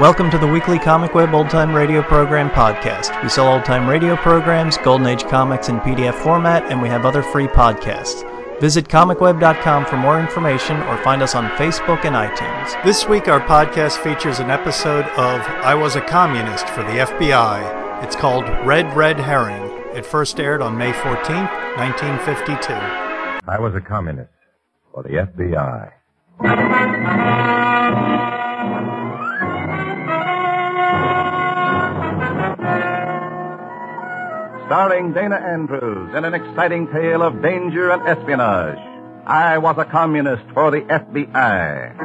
Welcome to the weekly Comic Web Old Time Radio Program podcast. We sell old time radio programs, Golden Age comics in PDF format, and we have other free podcasts. Visit comicweb.com for more information or find us on Facebook and iTunes. This week, our podcast features an episode of I Was a Communist for the FBI. It's called Red Red Herring. It first aired on May 14th, 1952. I was a communist for the FBI. Starring Dana Andrews in an exciting tale of danger and espionage. I was a communist for the FBI.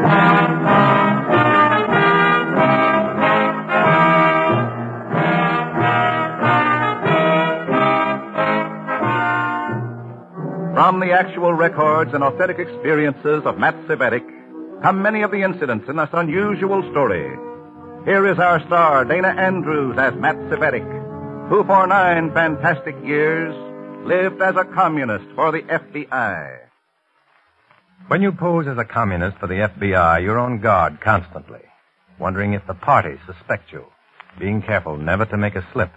From the actual records and authentic experiences of Matt Cvetic come many of the incidents in this unusual story. Here is our star, Dana Andrews, as Matt Cvetic, who for nine fantastic years lived as a communist for the FBI. When you pose as a communist for the FBI, you're on guard constantly, wondering if the party suspect you, being careful never to make a slip.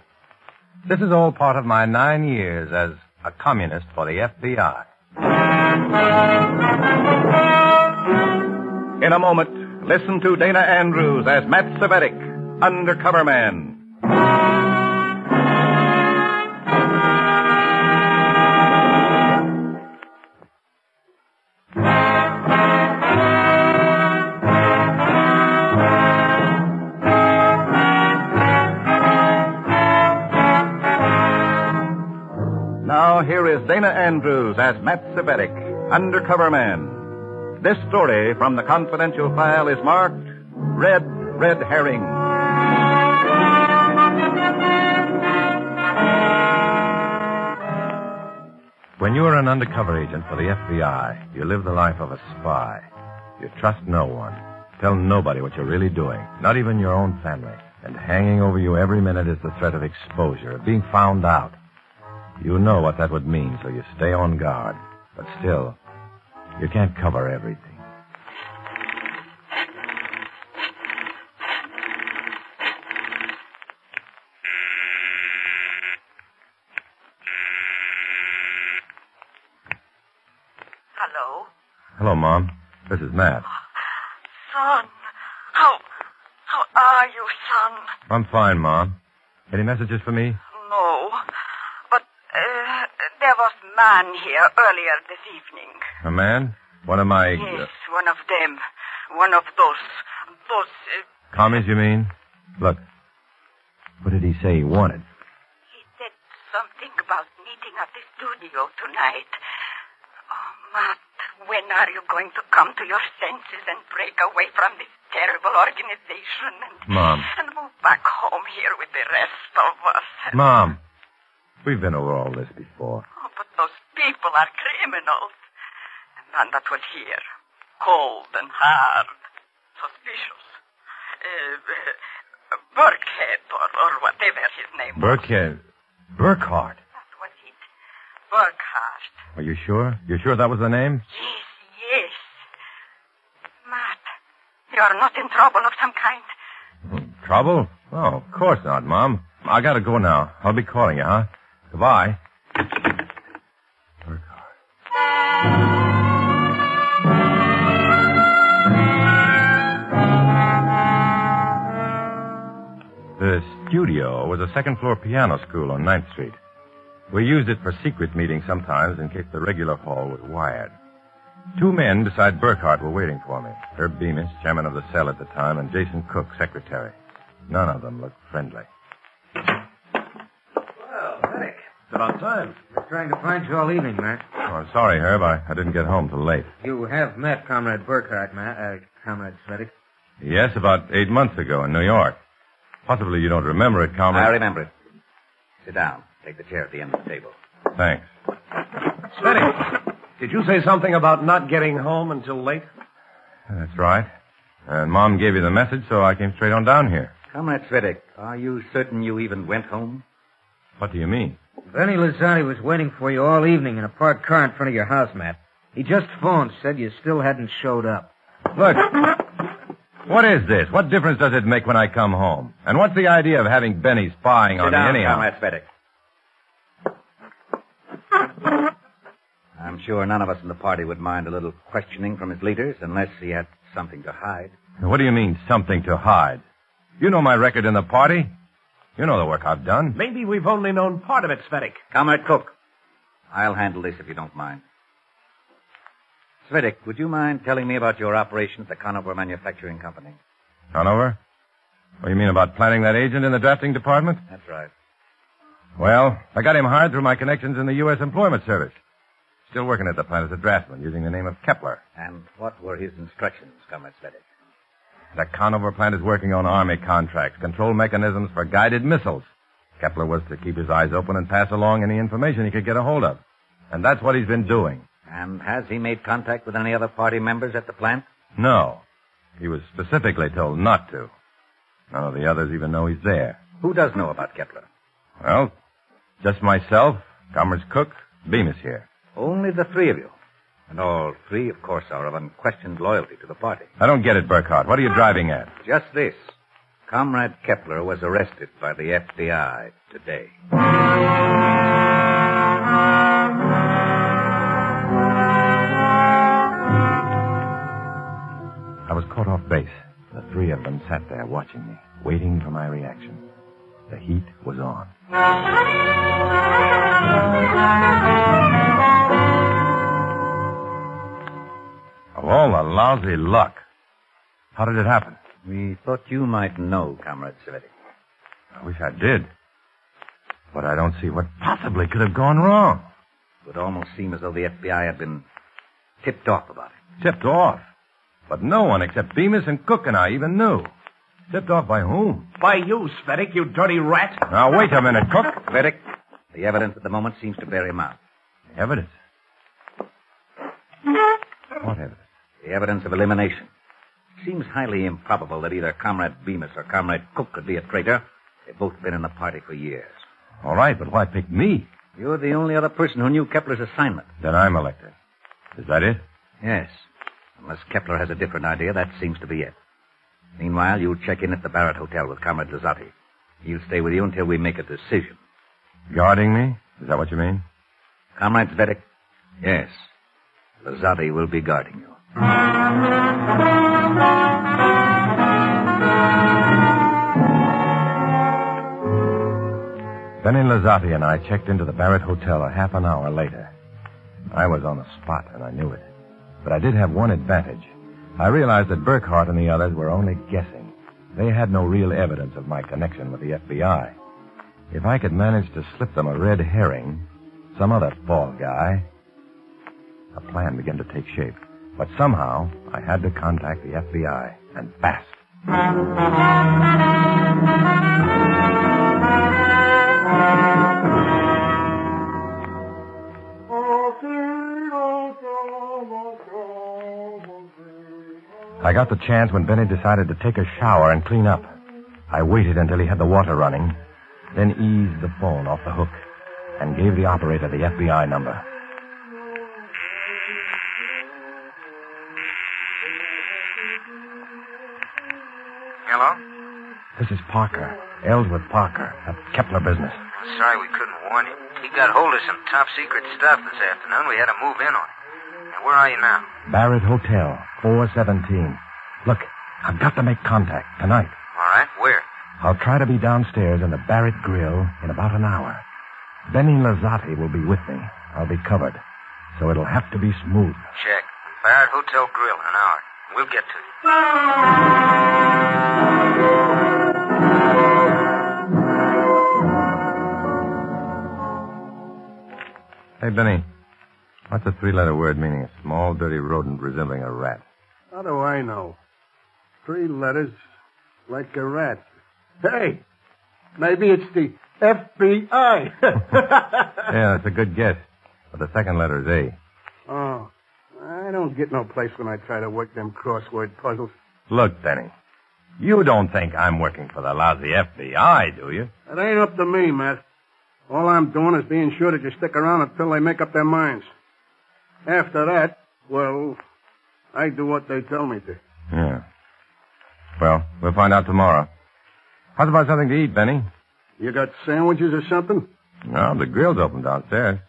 This is all part of my nine years as a communist for the FBI. In a moment, listen to Dana Andrews as Matt Cvetic, Undercover Man. Now here is Dana Andrews as Matt Cvetic, Undercover Man. This story from the confidential file is marked Red Red Herring. When you are an undercover agent for the FBI, you live the life of a spy. You trust no one. Tell nobody what you're really doing, not even your own family. And hanging over you every minute is the threat of exposure, of being found out. You know what that would mean, so you stay on guard. But still, you can't cover everything. Hello, Mom. This is Matt. Son. How how are you, son? I'm fine, Mom. Any messages for me? No. But uh, there was man here earlier this evening. A man? One of my Yes, one of them. One of those those uh, commies, you mean? Look. What did he say he wanted? he said something about meeting at the studio tonight. Oh, Matt, when are you going to come to your senses and break away from this terrible organization and Mom. and move back home here with the rest of us? Mom. We've been over all this before. Oh, but those people are criminals. And none that was here. Cold and hard. Suspicious. Uh, uh, Burkhead or, or whatever his name was. Burkhead. Burkhart. That was it. Burkhardt. Are you sure? You sure that was the name? Yes, yes. Matt, you're not in trouble of some kind. Hmm, trouble? Oh, of course not, Mom. I gotta go now. I'll be calling you, huh? Goodbye. The studio was a second floor piano school on Ninth Street. We used it for secret meetings sometimes in case the regular hall was wired. Two men beside Burkhart were waiting for me. Herb Beamish, chairman of the cell at the time, and Jason Cook, secretary. None of them looked friendly. Well, Medic. It's about time. Been trying to find you all evening, Matt. Oh, I'm sorry, Herb. I, I didn't get home till late. You have met Comrade Burkhart, Matt, uh, Comrade Cvetic. Yes, about eight months ago in New York. Possibly you don't remember it, Comrade. I remember it. Sit down. Take the chair at the end of the table. Thanks. Smitty, did you say something about not getting home until late? That's right. And Mom gave you the message, so I came straight on down here. Comrade Cvetic, are you certain you even went home? What do you mean? Benny Lazardi was waiting for you all evening in a parked car in front of your house, Matt. He just phoned, said you still hadn't showed up. Look. What is this? What difference does it make when I come home? And what's the idea of having Benny spying Sit on down, me anyhow? Comrade Cvetic. I'm sure none of us in the party would mind a little questioning from his leaders unless he had something to hide. What do you mean, something to hide? You know my record in the party. You know the work I've done. Maybe we've only known part of it, Cvetic. Comrade Cook, I'll handle this if you don't mind. Cvetic, would you mind telling me about your operation at the Conover Manufacturing Company? Conover? What do you mean about planting that agent in the drafting department? That's right. Well, I got him hired through my connections in the U.S. Employment Service. Still working at the plant as a draftsman using the name of Kepler. And what were his instructions, Comrade Cvetic? The Conover plant is working on Army contracts, control mechanisms for guided missiles. Kepler was to keep his eyes open and pass along any information he could get a hold of. And that's what he's been doing. And has he made contact with any other party members at the plant? No. He was specifically told not to. None of the others even know he's there. Who does know about Kepler? Well, just myself, Comrades Cook, Bemis here. Only the three of you. And all three, of course, are of unquestioned loyalty to the party. I don't get it, Burkhardt. What are you driving at? Just this. Comrade Kepler was arrested by the FBI today. I was caught off base. The three of them sat there watching me, waiting for my reaction. The heat was on. Of all the lousy luck. How did it happen? We thought you might know, Comrade Cvetic. I wish I did. But I don't see what possibly could have gone wrong. It would almost seem as though the FBI had been tipped off about it. Tipped off. But no one except Bemis and Cook and I even knew. Tipped off by whom? By you, Cvetic, you dirty rat. Now, wait a minute, Cook. Cvetic, the evidence at the moment seems to bear him out. Evidence. What evidence? The evidence of elimination. It seems highly improbable that either Comrade Bemis or Comrade Cook could be a traitor. They've both been in the party for years. All right, but why pick me? You're the only other person who knew Kepler's assignment. Then I'm elected. Is that it? Yes. Unless Kepler has a different idea, that seems to be it. Meanwhile, you'll check in at the Barrett Hotel with Comrade Lazati. He'll stay with you until we make a decision. Guarding me? Is that what you mean? Comrade Cvetic? Yes. Lazati will be guarding you. Benny Lazati and I checked into the Barrett Hotel a half an hour later. I was on the spot, and I knew it. But I did have one advantage. I realized that Burkhardt and the others were only guessing. They had no real evidence of my connection with the FBI. If I could manage to slip them a red herring, some other fall guy, a plan began to take shape. But somehow, I had to contact the FBI, and fast. I got the chance when Benny decided to take a shower and clean up. I waited until he had the water running, then eased the phone off the hook and gave the operator the FBI number. Hello? This is Parker, Ellsworth Parker, at Kepler Business. Sorry we couldn't warn you. He got hold of some top secret stuff this afternoon. We had to move in on it. Where are you now? Barrett Hotel, 417. Look, I've got to make contact tonight. All right, where? I'll try to be downstairs in the Barrett Grill in about an hour. Benny Lazati will be with me. I'll be covered. So it'll have to be smooth. Check. Barrett Hotel Grill in an hour. We'll get to you. Hey, Benny. What's a three-letter word meaning a small, dirty rodent resembling a rat? How do I know? Three letters, like a rat. Hey, maybe it's the FBI. Yeah, that's a good guess. But the second letter is A. oh, I don't get no place when I try to work them crossword puzzles. Look, Benny. You don't think I'm working for the lousy FBI, do you? It ain't up to me, Matt. All I'm doing is being sure that you stick around until they make up their minds. After that, well, I do what they tell me to. Yeah. Well, we'll find out tomorrow. How's about something to eat, Benny? You got sandwiches or something? No, the grill's open downstairs.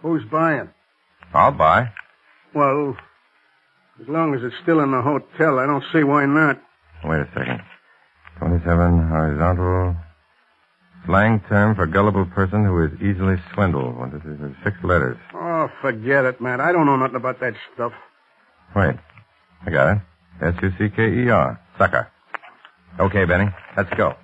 Who's buying? I'll buy. Well, as long as it's still in the hotel, I don't see why not. Wait a second. 27 horizontal. Slang term for gullible person who is easily swindled. What is it? Six letters. Oh, Oh, forget it, Matt. I don't know nothing about that stuff. Wait. I got it. S-U-C-K-E-R. Sucker. Okay, Benny. Let's go.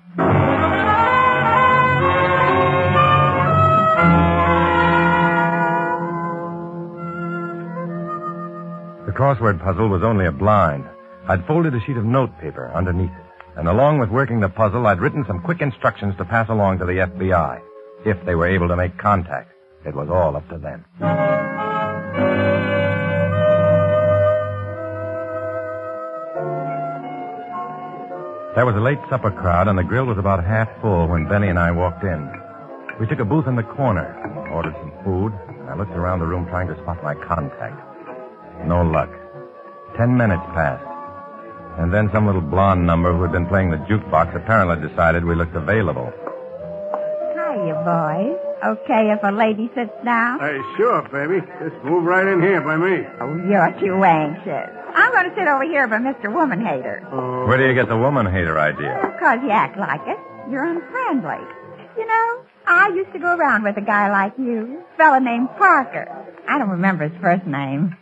The crossword puzzle was only a blind. I'd folded a sheet of notepaper underneath it. And along with working the puzzle, I'd written some quick instructions to pass along to the FBI. If they were able to make contact, it was all up to them. There was a late supper crowd, and the grill was about half full when Benny and I walked in. We took a booth in the corner, ordered some food, and I looked around the room trying to spot my contact. No luck. Ten minutes passed. And then some little blonde number who had been playing the jukebox apparently decided we looked available. Hiya, boys. Okay if a lady sits down? Hey, sure, baby. Just move right in here by me. Oh, you're too anxious. I'm going to sit over here by Mr. Woman Hater. Where do you get the woman hater idea? Because you act like it. You're unfriendly. You know, I used to go around with a guy like you. A fella named Parker. I don't remember his first name.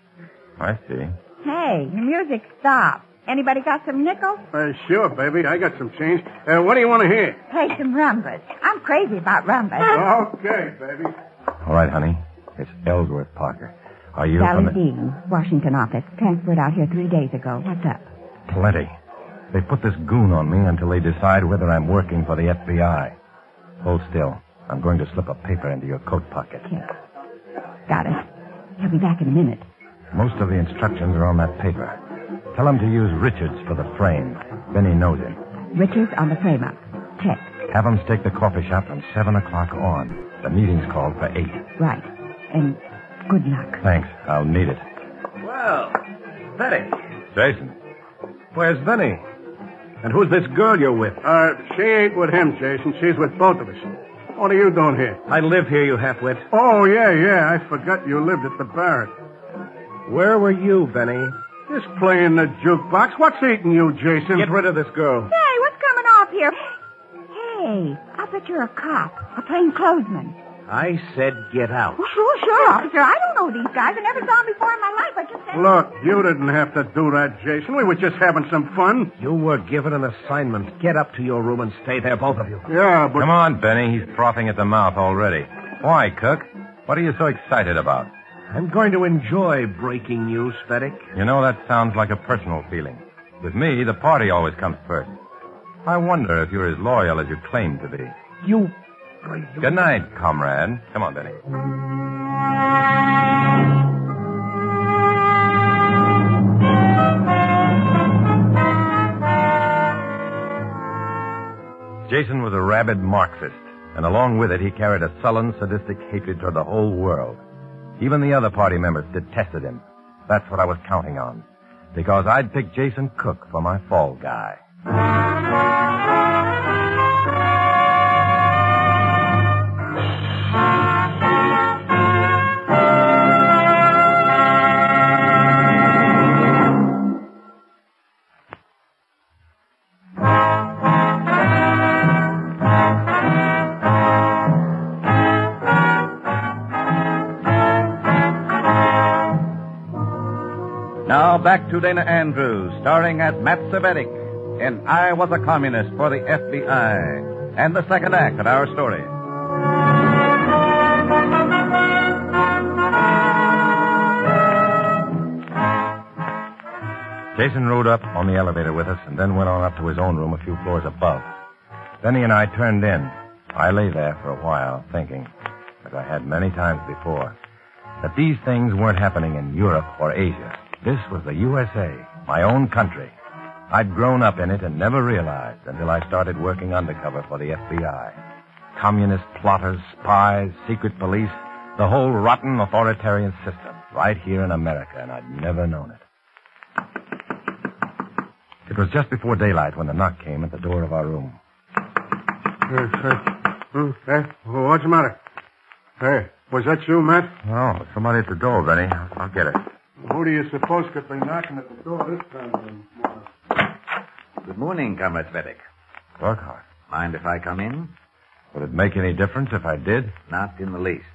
I see. Hey, the music stopped. Anybody got some nickels? Hey, sure, baby. I got some change. Uh, what do you want to hear? Play some rumbas. I'm crazy about rumbas. Okay, baby. All right, honey. It's Ellsworth Parker. Are you Sally the... Dean, Washington office. Transferred out here three days ago. What's up? Plenty. They put this goon on me until they decide whether I'm working for the FBI. Hold still. I'm going to slip a paper into your coat pocket. Here. Got it. He'll be back in a minute. Most of the instructions are on that paper. Tell him to use Richards for the frame. Benny knows him. Richards on the frame up. Check. Have him stake the coffee shop from 7 o'clock on. The meeting's called for 8. Right. And good luck. Thanks. I'll need it. Well, Betty, Jason. where's Benny? And who's this girl you're with? Uh, she ain't with him, Jason. She's with both of us. What are you doing here? I live here, you halfwit. Oh, yeah, yeah. I forgot you lived at the Barrett. Where were you, Benny? Just playing the jukebox. What's eating you, Jason? Get rid of this girl. Hey, what's coming off here? Hey, I bet you're a cop, a plainclothesman. I said get out. Well, sure, sure, officer. I don't know these guys. I never saw them before in my life. I just said... Look, you didn't have to do that, Jason. We were just having some fun. You were given an assignment. Get up to your room and stay there, both of you. Yeah, but... Come on, Benny. He's frothing at the mouth already. Why, Cook? What are you so excited about? I'm going to enjoy breaking news, Cvetic. You know, that sounds like a personal feeling. With me, the party always comes first. I wonder if you're as loyal as you claim to be. You. Good night, comrade. Come on, Benny. Jason was a rabid Marxist, and along with it, he carried a sullen, sadistic hatred toward the whole world. Even the other party members detested him. That's what I was counting on. Because I'd picked Jason Cook for my fall guy. Back to Dana Andrews, starring as Matt Cvetic in I Was a Communist for the FBI, and the second act of our story. Jason rode up on the elevator with us and then went on up to his own room a few floors above. Then he and I turned in. I lay there for a while thinking, as I had many times before, that these things weren't happening in Europe or Asia. This was the USA, my own country. I'd grown up in it and never realized until I started working undercover for the FBI. Communist plotters, spies, secret police, the whole rotten authoritarian system right here in America, and I'd never known it. It was just before daylight when the knock came at the door of our room. Hey, hey, hmm, hey, what's the matter? Hey, was that you, Matt? Oh, somebody at the door, Benny. I'll get it. Who do you suppose could be knocking at the door this time? Comrade? Good morning, Comrade Cvetic. Burkhart. Mind if I come in? Would it make any difference if I did? Not in the least.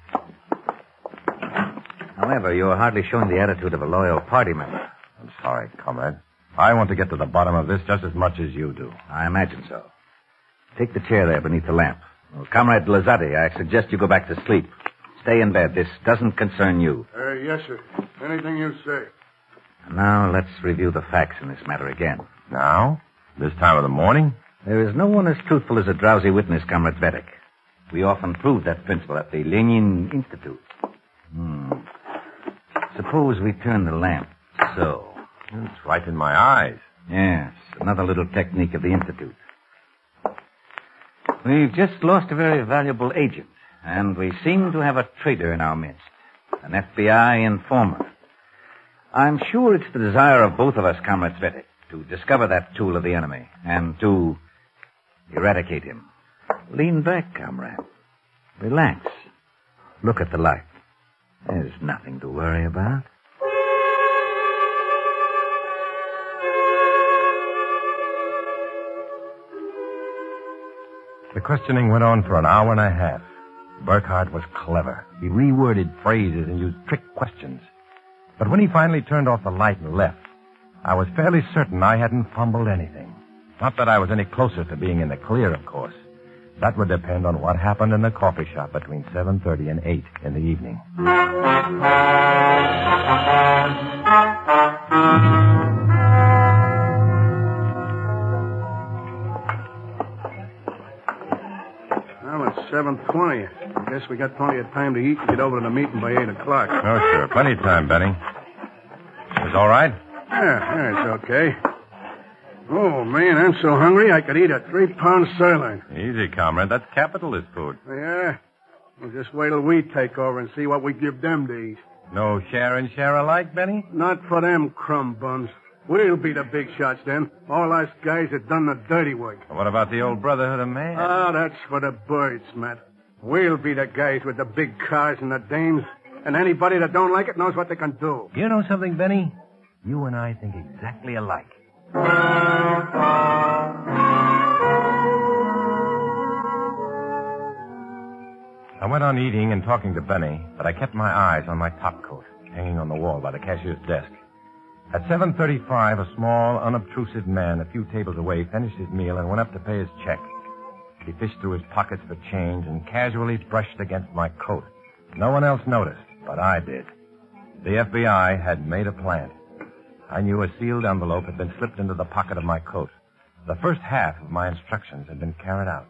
However, you're hardly showing the attitude of a loyal party member. I'm sorry, comrade. I want to get to the bottom of this just as much as you do. I imagine so. Take the chair there beneath the lamp. Well, Comrade Lazati, I suggest you go back to sleep. Stay in bed. This doesn't concern you. Uh, yes, sir. Anything you say. Now, let's review the facts in this matter again. Now? This time of the morning? There is no one as truthful as a drowsy witness, Comrade Cvetic. We often prove that principle at the Lenin Institute. Hmm. Suppose we turn the lamp so. It's right in my eyes. Yes, another little technique of the Institute. We've just lost a very valuable agent, and we seem to have a traitor in our midst, an FBI informer. I'm sure it's the desire of both of us, Comrade Cvetic, to discover that tool of the enemy and to eradicate him. Lean back, comrade. Relax. Look at the light. There's nothing to worry about. The questioning went on for an hour and a half. Burkhardt was clever. He reworded phrases and used trick questions. But when he finally turned off the light and left, I was fairly certain I hadn't fumbled anything. Not that I was any closer to being in the clear, of course. That would depend on what happened in the coffee shop between 7.30 and 8 in the evening. 7.20. I guess we got plenty of time to eat and get over to the meeting by 8 o'clock. Oh, sure. Plenty of time, Benny. Is all right? Yeah, yeah, it's okay. Oh, man, I'm so hungry I could eat a three-pound sirloin. Easy, comrade. That's capitalist food. Yeah? Well, just wait till we take over and see what we give them to eat. No share and share alike, Benny? Not for them crumb buns. We'll be the big shots then. All us guys that done the dirty work. What about the old Brotherhood of Man? Ah, that's for the birds, Matt. We'll be the guys with the big cars and the dames. And anybody that don't like it knows what they can do. you know something, Benny? You and I think exactly alike. I went on eating and talking to Benny, but I kept my eyes on my top coat, hanging on the wall by the cashier's desk. At 7.35, a small, unobtrusive man a few tables away finished his meal and went up to pay his check. He fished through his pockets for change and casually brushed against my coat. No one else noticed, but I did. The FBI had made a plant. I knew a sealed envelope had been slipped into the pocket of my coat. The first half of my instructions had been carried out.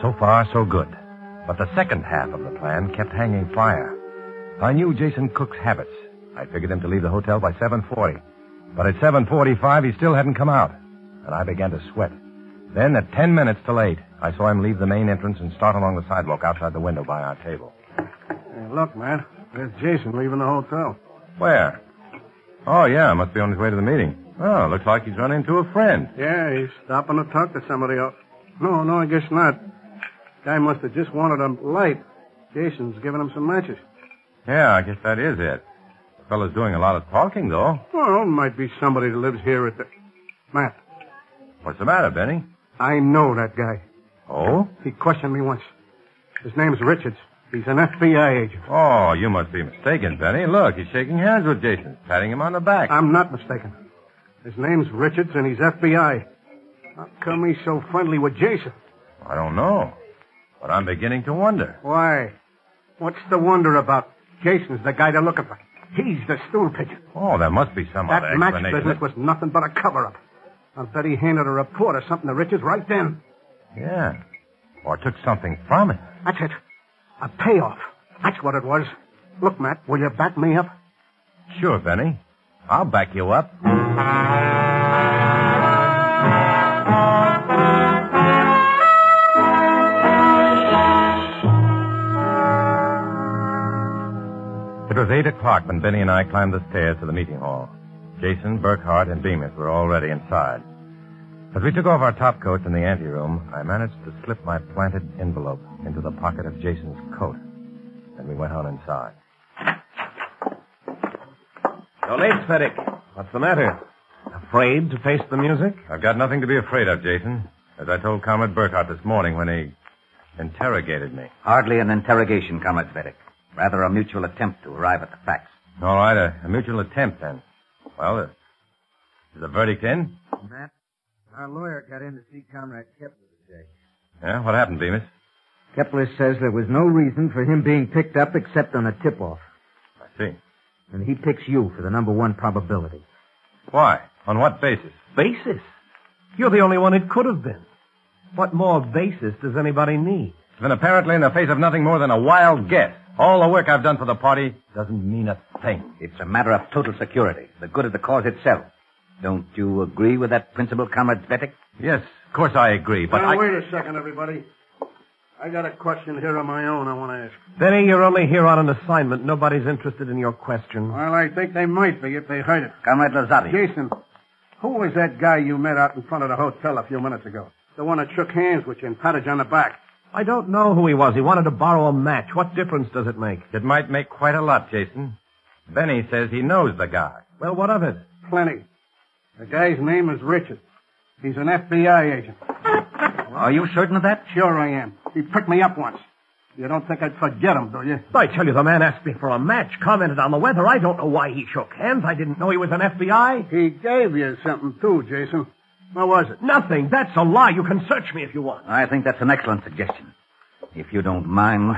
So far, so good. But the second half of the plan kept hanging fire. I knew Jason Cook's habits. I figured him to leave the hotel by 7.40. But at 7.45, he still hadn't come out. And I began to sweat. Then, at 10 minutes to 8, I saw him leave the main entrance and start along the sidewalk outside the window by our table. Hey, look, man. There's Jason leaving the hotel. Where? Oh, yeah, must be on his way to the meeting. Oh, looks like he's run into a friend. Yeah, he's stopping to talk to somebody else. No, no, I guess not. Guy must have just wanted a light. Jason's giving him some matches. Yeah, I guess that is it. The fellow's doing a lot of talking, though. Well, might be somebody that lives here at the... Matt, What's the matter, Benny? I know that guy. Oh? He questioned me once. His name's Richards. He's an FBI agent. Oh, you must be mistaken, Benny. Look, he's shaking hands with Jason, patting him on the back. I'm not mistaken. His name's Richards, and he's FBI. How come he's so friendly with Jason? I don't know. But I'm beginning to wonder. Why? What's the wonder about? Jason's the guy they're looking for. He's the stool pigeon. Oh, there must be some That other match explanation. business was nothing but a cover-up. I'll bet he handed a report or something to Richards right then. Yeah. Or took something from it. That's it. A payoff. That's what it was. Look, Matt, will you back me up? Sure, Benny. I'll back you up. Was 8 o'clock when Benny and I climbed the stairs to the meeting hall. Jason, Burkhart, and Bemis were already inside. As we took off our top coats in the anteroom, I managed to slip my planted envelope into the pocket of Jason's coat. Then we went on inside. So late, Cvetic. What's the matter? Afraid to face the music? I've got nothing to be afraid of, Jason. As I told Comrade Burkhart this morning when he interrogated me. Hardly an interrogation, Comrade Cvetic. Rather a mutual attempt to arrive at the facts. All right, a, a mutual attempt then. Well, uh, is the verdict in? Matt, our lawyer got in to see Comrade Kepler today. Yeah, what happened, Bemis? Kepler says there was no reason for him being picked up except on a tip-off. I see. And he picks you for the number one probability. Why? On what basis? Basis? You're the only one it could have been. What more basis does anybody need? It's been apparently in the face of nothing more than a wild guess. All the work I've done for the party doesn't mean a thing. It's a matter of total security, the good of the cause itself. Don't you agree with that principle, Comrade Cvetic? Yes, of course I agree, but now, I... wait a second, everybody. I got a question here of my own I want to ask. Benny, you're only here on an assignment. Nobody's interested in your question. Well, I think they might be if they heard it. Comrade Lazari. Jason, who was that guy you met out in front of the hotel a few minutes ago? The one that shook hands with you and patted you on the back. I don't know who he was. He wanted to borrow a match. What difference does it make? It might make quite a lot, Jason. Benny says he knows the guy. Well, what of it? Plenty. The guy's name is Richard. He's an FBI agent. Are you certain of that? Sure I am. He picked me up once. You don't think I'd forget him, do you? I tell you, the man asked me for a match, commented on the weather. I don't know why he shook hands. I didn't know he was an FBI. He gave you something, too, Jason. What was it? Nothing. That's a lie. You can search me if you want. I think that's an excellent suggestion. If you don't mind.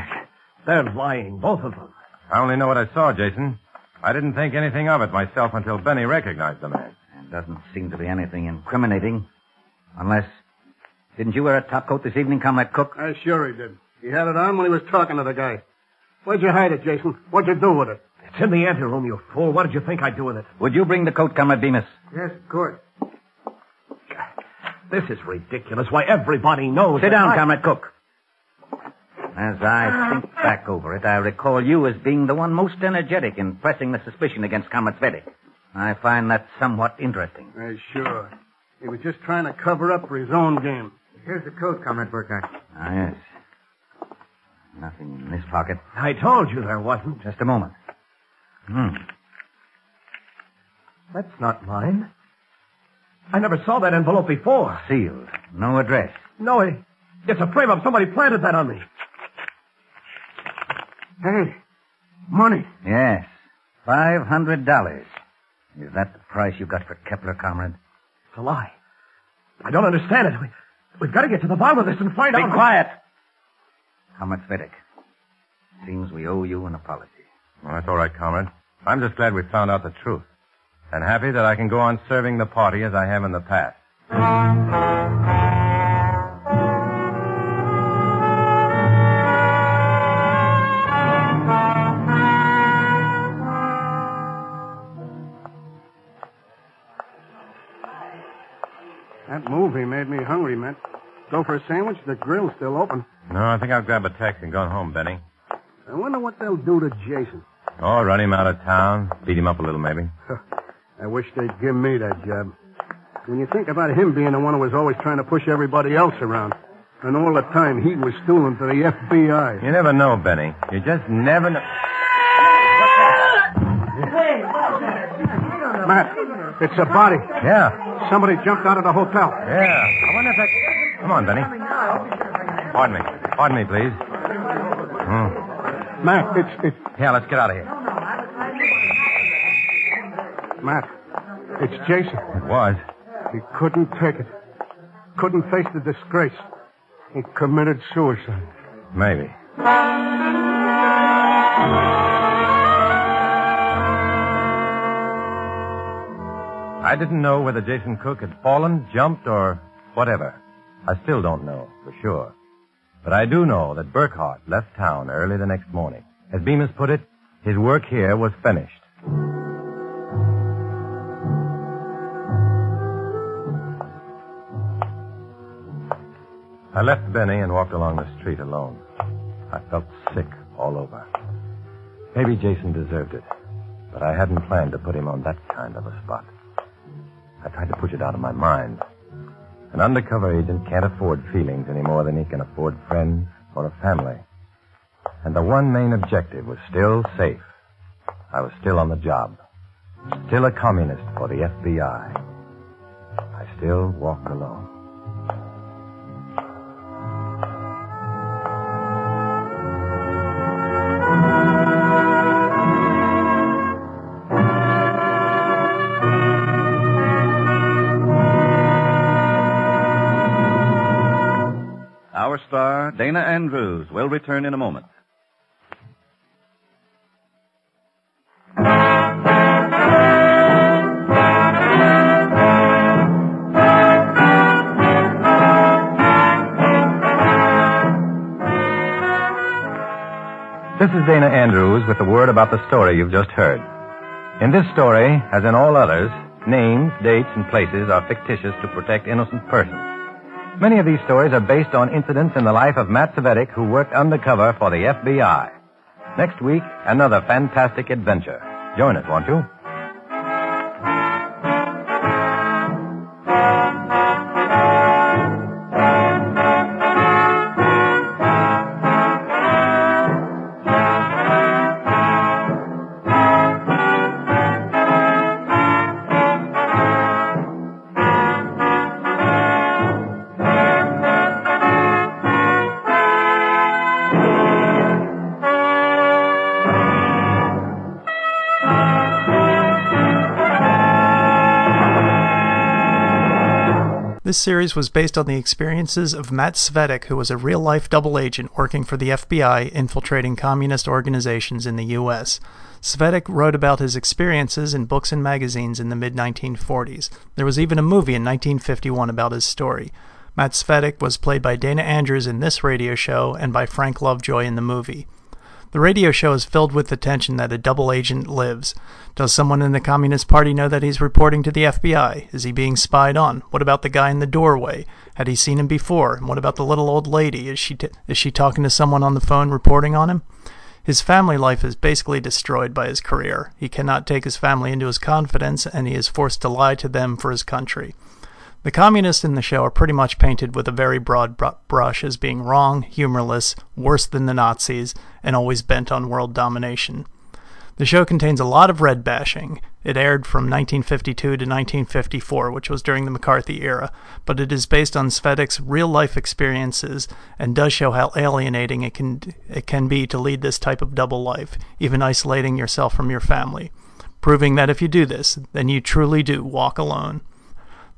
They're lying, both of them. I only know what I saw, Jason. I didn't think anything of it myself until Benny recognized the man. There doesn't seem to be anything incriminating. Unless. Didn't you wear a top coat this evening, Comrade Cook? I sure he did. He had it on when he was talking to the guy. Where'd you hide it, Jason? What'd you do with it? It's in the anteroom, you fool. What did you think I'd do with it? Would you bring the coat, Comrade Bemis? Yes, of course. This is ridiculous. Why, everybody knows. Sit down, I- Comrade Cook. As I think back over it, I recall you as being the one most energetic in pressing the suspicion against Comrade Sveti. I find that somewhat interesting. Uh, sure. He was just trying to cover up for his own game. Here's the coat, Comrade Burkhardt. Ah, yes. Nothing in this pocket. I told you there wasn't. Just a moment. Hmm. That's not mine. I never saw that envelope before. Sealed. No address. No, it, it's a frame up. Somebody planted that on me. Hey, money. Yes. Five hundred dollars. Is that the price you got for Kepler, comrade? It's a lie. I don't understand it. We, we've got to get to the bottom of this and find Be out. Be quiet. Comrade Cvetic. Seems we owe you an apology. Well, that's all right, comrade. I'm just glad we found out the truth. And happy that I can go on serving the party as I have in the past. That movie made me hungry, Matt. Go for a sandwich? The grill's still open. No, I think I'll grab a taxi and go home, Benny. I wonder what they'll do to Jason. Oh, run him out of town. Beat him up a little, maybe. I wish they'd give me that job. When you think about him being the one who was always trying to push everybody else around, and all the time he was stooling to the FBI. You never know, Benny. You just never know. Matt, it's a body. Yeah, Somebody jumped out of the hotel. yeah. I wonder if that. Come on, Benny. Pardon me. Pardon me, please. Hmm. Matt, it's it's Yeah, let's get out of here. Matt. It's Jason. It was. He couldn't take it. Couldn't face the disgrace. He committed suicide. Maybe. I didn't know whether Jason Cook had fallen, jumped, or whatever. I still don't know for sure. But I do know that Burkhart left town early the next morning. As Bemis put it, his work here was finished. I left Benny and walked along the street alone. I felt sick all over. Maybe Jason deserved it, but I hadn't planned to put him on that kind of a spot. I tried to push it out of my mind. An undercover agent can't afford feelings any more than he can afford friends or a family. And the one main objective was still safe. I was still on the job. Still a communist for the FBI. I still walked alone. Dana Andrews, will return in a moment. This is Dana Andrews with the word about the story you've just heard. In this story, as in all others, names, dates, and places are fictitious to protect innocent persons. Many of these stories are based on incidents in the life of Matt Cvetic, who worked undercover for the FBI. Next week, another fantastic adventure. Join us, won't you? This series was based on the experiences of Matt Cvetic, who was a real life double agent working for the FBI infiltrating communist organizations in the U.S. Cvetic wrote about his experiences in books and magazines in the mid 1940s. There was even a movie in 1951 about his story. Matt Cvetic was played by Dana Andrews in this radio show and by Frank Lovejoy in the movie. The radio show is filled with the tension that a double agent lives. Does someone in the Communist Party know that he's reporting to the FBI? Is he being spied on? What about the guy in the doorway? Had he seen him before? And what about the little old lady? Is she is she talking to someone on the phone reporting on him? His family life is basically destroyed by his career. He cannot take his family into his confidence, and he is forced to lie to them for his country. The communists in the show are pretty much painted with a very broad br- brush as being wrong, humorless, worse than the Nazis, and always bent on world domination. The show contains a lot of red bashing. It aired from 1952 to 1954, which was during the McCarthy era, but it is based on Cvetic's real life experiences and does show how alienating it can, it can be to lead this type of double life, even isolating yourself from your family, proving that if you do this, then you truly do walk alone.